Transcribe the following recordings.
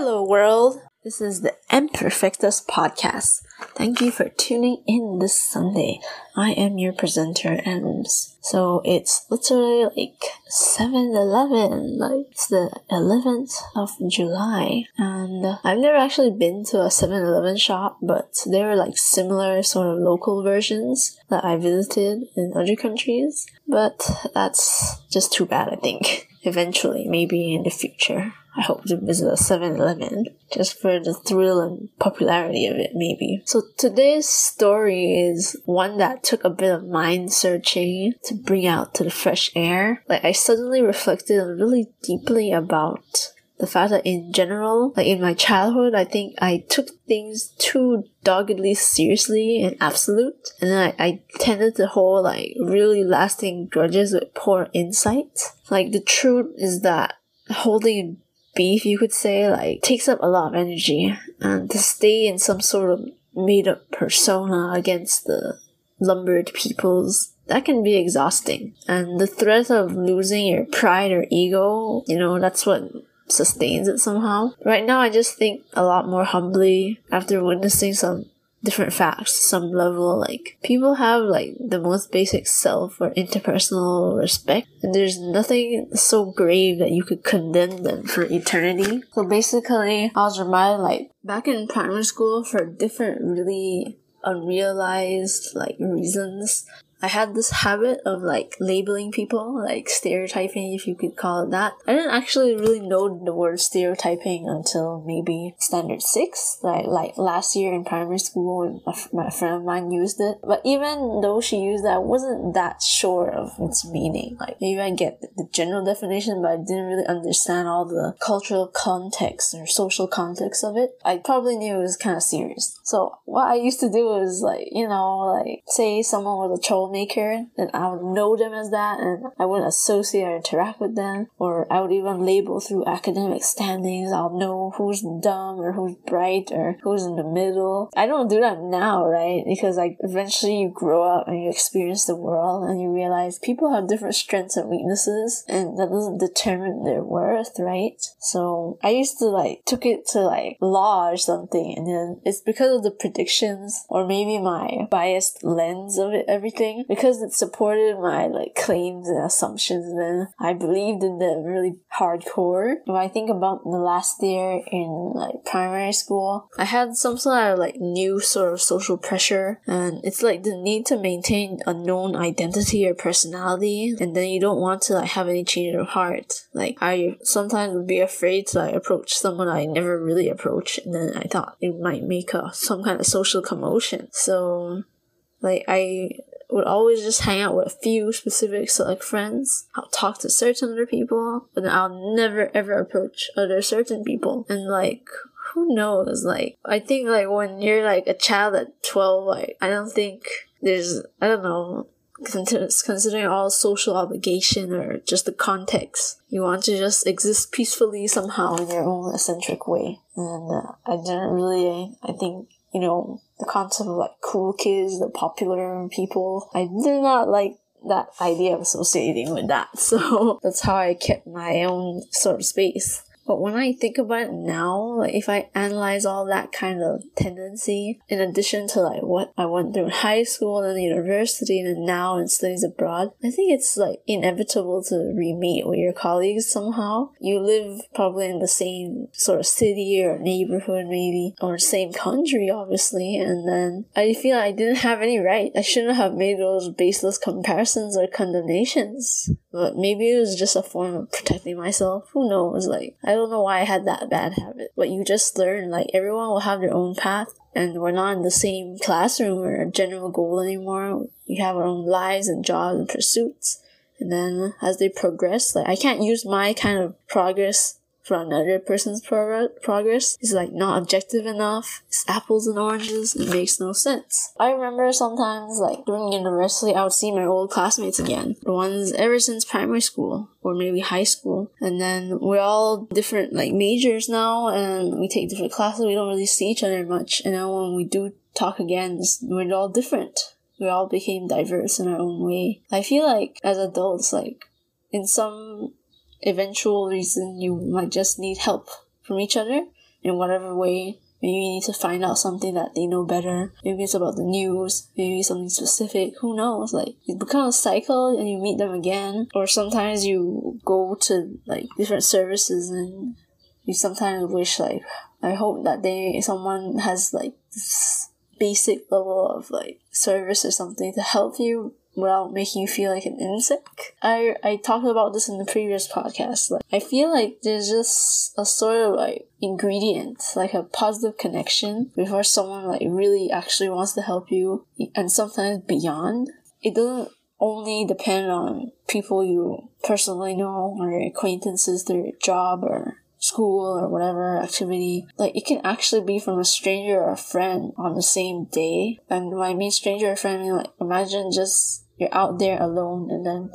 Hello, world. This is the Imperfectus podcast. Thank you for tuning in this Sunday. I am your presenter, Adams. So it's literally like 7 Eleven. Like, it's the 11th of July. And I've never actually been to a 7 Eleven shop, but there are like similar sort of local versions that I visited in other countries. But that's just too bad, I think. Eventually, maybe in the future. I hope to visit a 7 Eleven just for the thrill and popularity of it, maybe. So today's story is one that took a bit of mind searching to bring out to the fresh air. Like, I suddenly reflected really deeply about the fact that in general, like in my childhood, I think I took things too doggedly seriously and absolute. And then I, I tended to hold like really lasting grudges with poor insight. Like the truth is that holding beef, you could say, like takes up a lot of energy, and to stay in some sort of made up persona against the lumbered peoples that can be exhausting. And the threat of losing your pride or ego, you know, that's what sustains it somehow. Right now, I just think a lot more humbly after witnessing some different facts some level like people have like the most basic self or interpersonal respect and there's nothing so grave that you could condemn them for eternity so basically i was reminded like back in primary school for different really unrealized like reasons I had this habit of like labeling people, like stereotyping, if you could call it that. I didn't actually really know the word stereotyping until maybe standard six. Like, like last year in primary school, my friend of mine used it. But even though she used that, I wasn't that sure of its meaning. Like, maybe I get the general definition, but I didn't really understand all the cultural context or social context of it. I probably knew it was kind of serious. So what I used to do is like, you know, like say someone was a troll troublemaker, then I would know them as that and I wouldn't associate or interact with them. Or I would even label through academic standings. I'll know who's dumb or who's bright or who's in the middle. I don't do that now, right? Because like eventually you grow up and you experience the world and you realize people have different strengths and weaknesses and that doesn't determine their worth, right? So I used to like took it to like law or something and then it's because of the predictions or maybe my biased lens of it everything because it supported my like claims and assumptions then I believed in them really hardcore. When I think about the last year in like primary school, I had some sort of like new sort of social pressure and it's like the need to maintain a known identity or personality and then you don't want to like have any change of heart. Like I sometimes would be afraid to like approach someone I never really approached and then I thought it might make a some kind of social commotion. So like I would always just hang out with a few specific select friends. I'll talk to certain other people, but I'll never ever approach other certain people. And like, who knows? Like, I think like when you're like a child at 12, like, I don't think there's, I don't know, considering all social obligation or just the context. You want to just exist peacefully somehow in your own eccentric way. And uh, I didn't really, I think, you know, the concept of like cool kids, the popular people. I did not like that idea of associating with that. So that's how I kept my own sort of space. But when I think about it now, like if I analyze all that kind of tendency, in addition to like what I went through in high school and university and now in studies abroad, I think it's like inevitable to re-meet with your colleagues somehow. You live probably in the same sort of city or neighborhood maybe, or same country obviously, and then I feel I didn't have any right. I shouldn't have made those baseless comparisons or condemnations. But maybe it was just a form of protecting myself. Who knows? Like, I don't know why I had that bad habit. But you just learn, like, everyone will have their own path. And we're not in the same classroom or general goal anymore. We have our own lives and jobs and pursuits. And then as they progress, like, I can't use my kind of progress for another person's prog- progress is like not objective enough. It's apples and oranges. It makes no sense. I remember sometimes like during university, I would see my old classmates again, the ones ever since primary school or maybe high school, and then we're all different like majors now, and we take different classes. We don't really see each other much, and now when we do talk again, we're all different. We all became diverse in our own way. I feel like as adults, like in some eventual reason you might just need help from each other in whatever way. Maybe you need to find out something that they know better. Maybe it's about the news. Maybe something specific. Who knows? Like, it becomes a cycle and you meet them again. Or sometimes you go to, like, different services and you sometimes wish, like, I hope that they, someone has, like, this basic level of, like, service or something to help you without making you feel like an insect. I I talked about this in the previous podcast. Like I feel like there's just a sort of like ingredient, like a positive connection before someone like really actually wants to help you and sometimes beyond. It doesn't only depend on people you personally know or your acquaintances through your job or school or whatever activity. Like it can actually be from a stranger or a friend on the same day. And when I mean stranger or friend, I mean like imagine just you're out there alone and then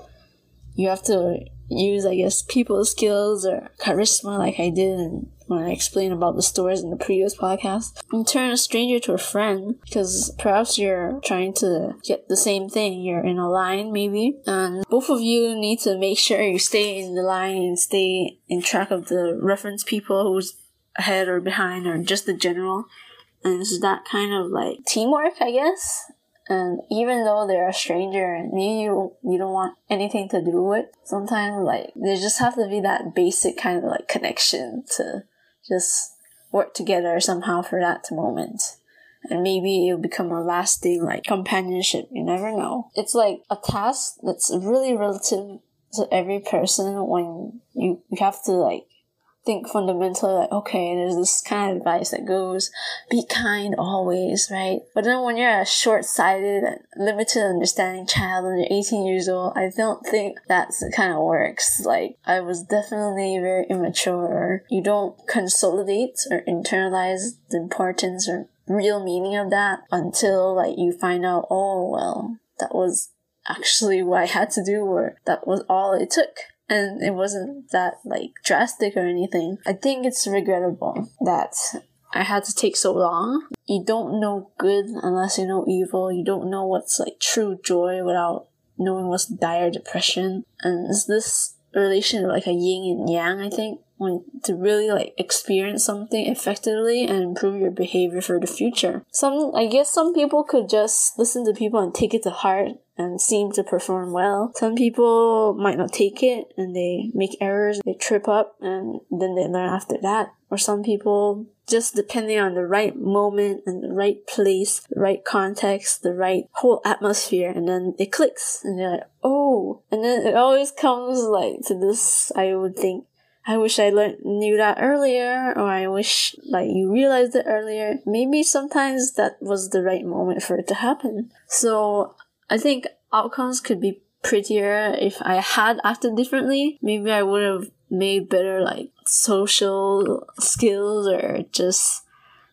you have to use I guess people skills or charisma like I did when I explained about the stores in the previous podcast and turn a stranger to a friend because perhaps you're trying to get the same thing. You're in a line maybe and both of you need to make sure you stay in the line and stay in track of the reference people who's ahead or behind or just the general. And it's that kind of like teamwork, I guess. And even though they're a stranger and you you don't want anything to do with, sometimes like there just have to be that basic kind of like connection to just work together somehow for that moment. And maybe it'll become a lasting like companionship. You never know. It's like a task that's really relative to every person when you, you have to like think fundamentally like, okay, there's this kind of advice that goes, be kind always, right? But then when you're a short-sighted limited understanding child and you're 18 years old, I don't think that's kind of works. Like, I was definitely very immature. You don't consolidate or internalize the importance or real meaning of that until like you find out, oh, well, that was actually what I had to do or that was all it took and it wasn't that like drastic or anything. I think it's regrettable that I had to take so long. You don't know good unless you know evil. You don't know what's like true joy without knowing what's dire depression. And it's this relation of like a yin and yang, I think, when to really like experience something effectively and improve your behavior for the future. Some I guess some people could just listen to people and take it to heart and seem to perform well. Some people might not take it and they make errors, they trip up and then they learn after that. Or some people just depending on the right moment and the right place, the right context, the right whole atmosphere, and then it clicks and they're like, oh, and then it always comes like to this, I would think, I wish I learned knew that earlier, or I wish like you realized it earlier. Maybe sometimes that was the right moment for it to happen. So I think outcomes could be prettier if I had acted differently. Maybe I would have made better like social skills or just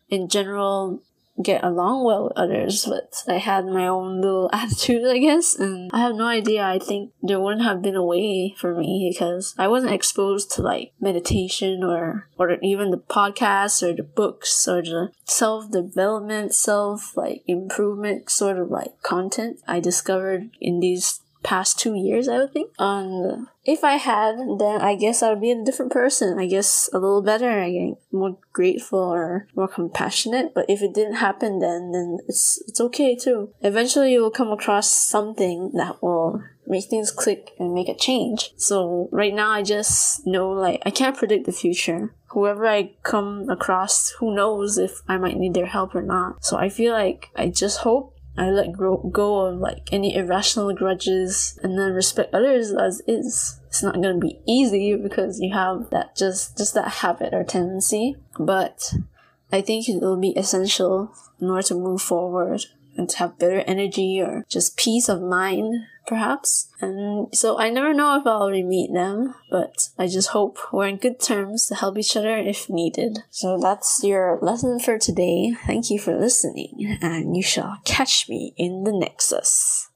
in general get along well with others, but I had my own little attitude, I guess, and I have no idea. I think there wouldn't have been a way for me because I wasn't exposed to like meditation or or even the podcasts or the books or the self development, self like improvement sort of like content I discovered in these past two years, I would think. And if I had, then I guess I would be a different person. I guess a little better, I think, more grateful or more compassionate. But if it didn't happen, then then it's it's okay too. Eventually, you will come across something that will make things click and make a change. So right now, I just know like I can't predict the future. Whoever I come across, who knows if I might need their help or not. So I feel like I just hope I let go of like any irrational grudges and then respect others as is. It's not gonna be easy because you have that just just that habit or tendency, but I think it will be essential in order to move forward and to have better energy or just peace of mind, perhaps. And so I never know if I'll re-meet them, but I just hope we're in good terms to help each other if needed. So that's your lesson for today. Thank you for listening, and you shall catch me in the Nexus.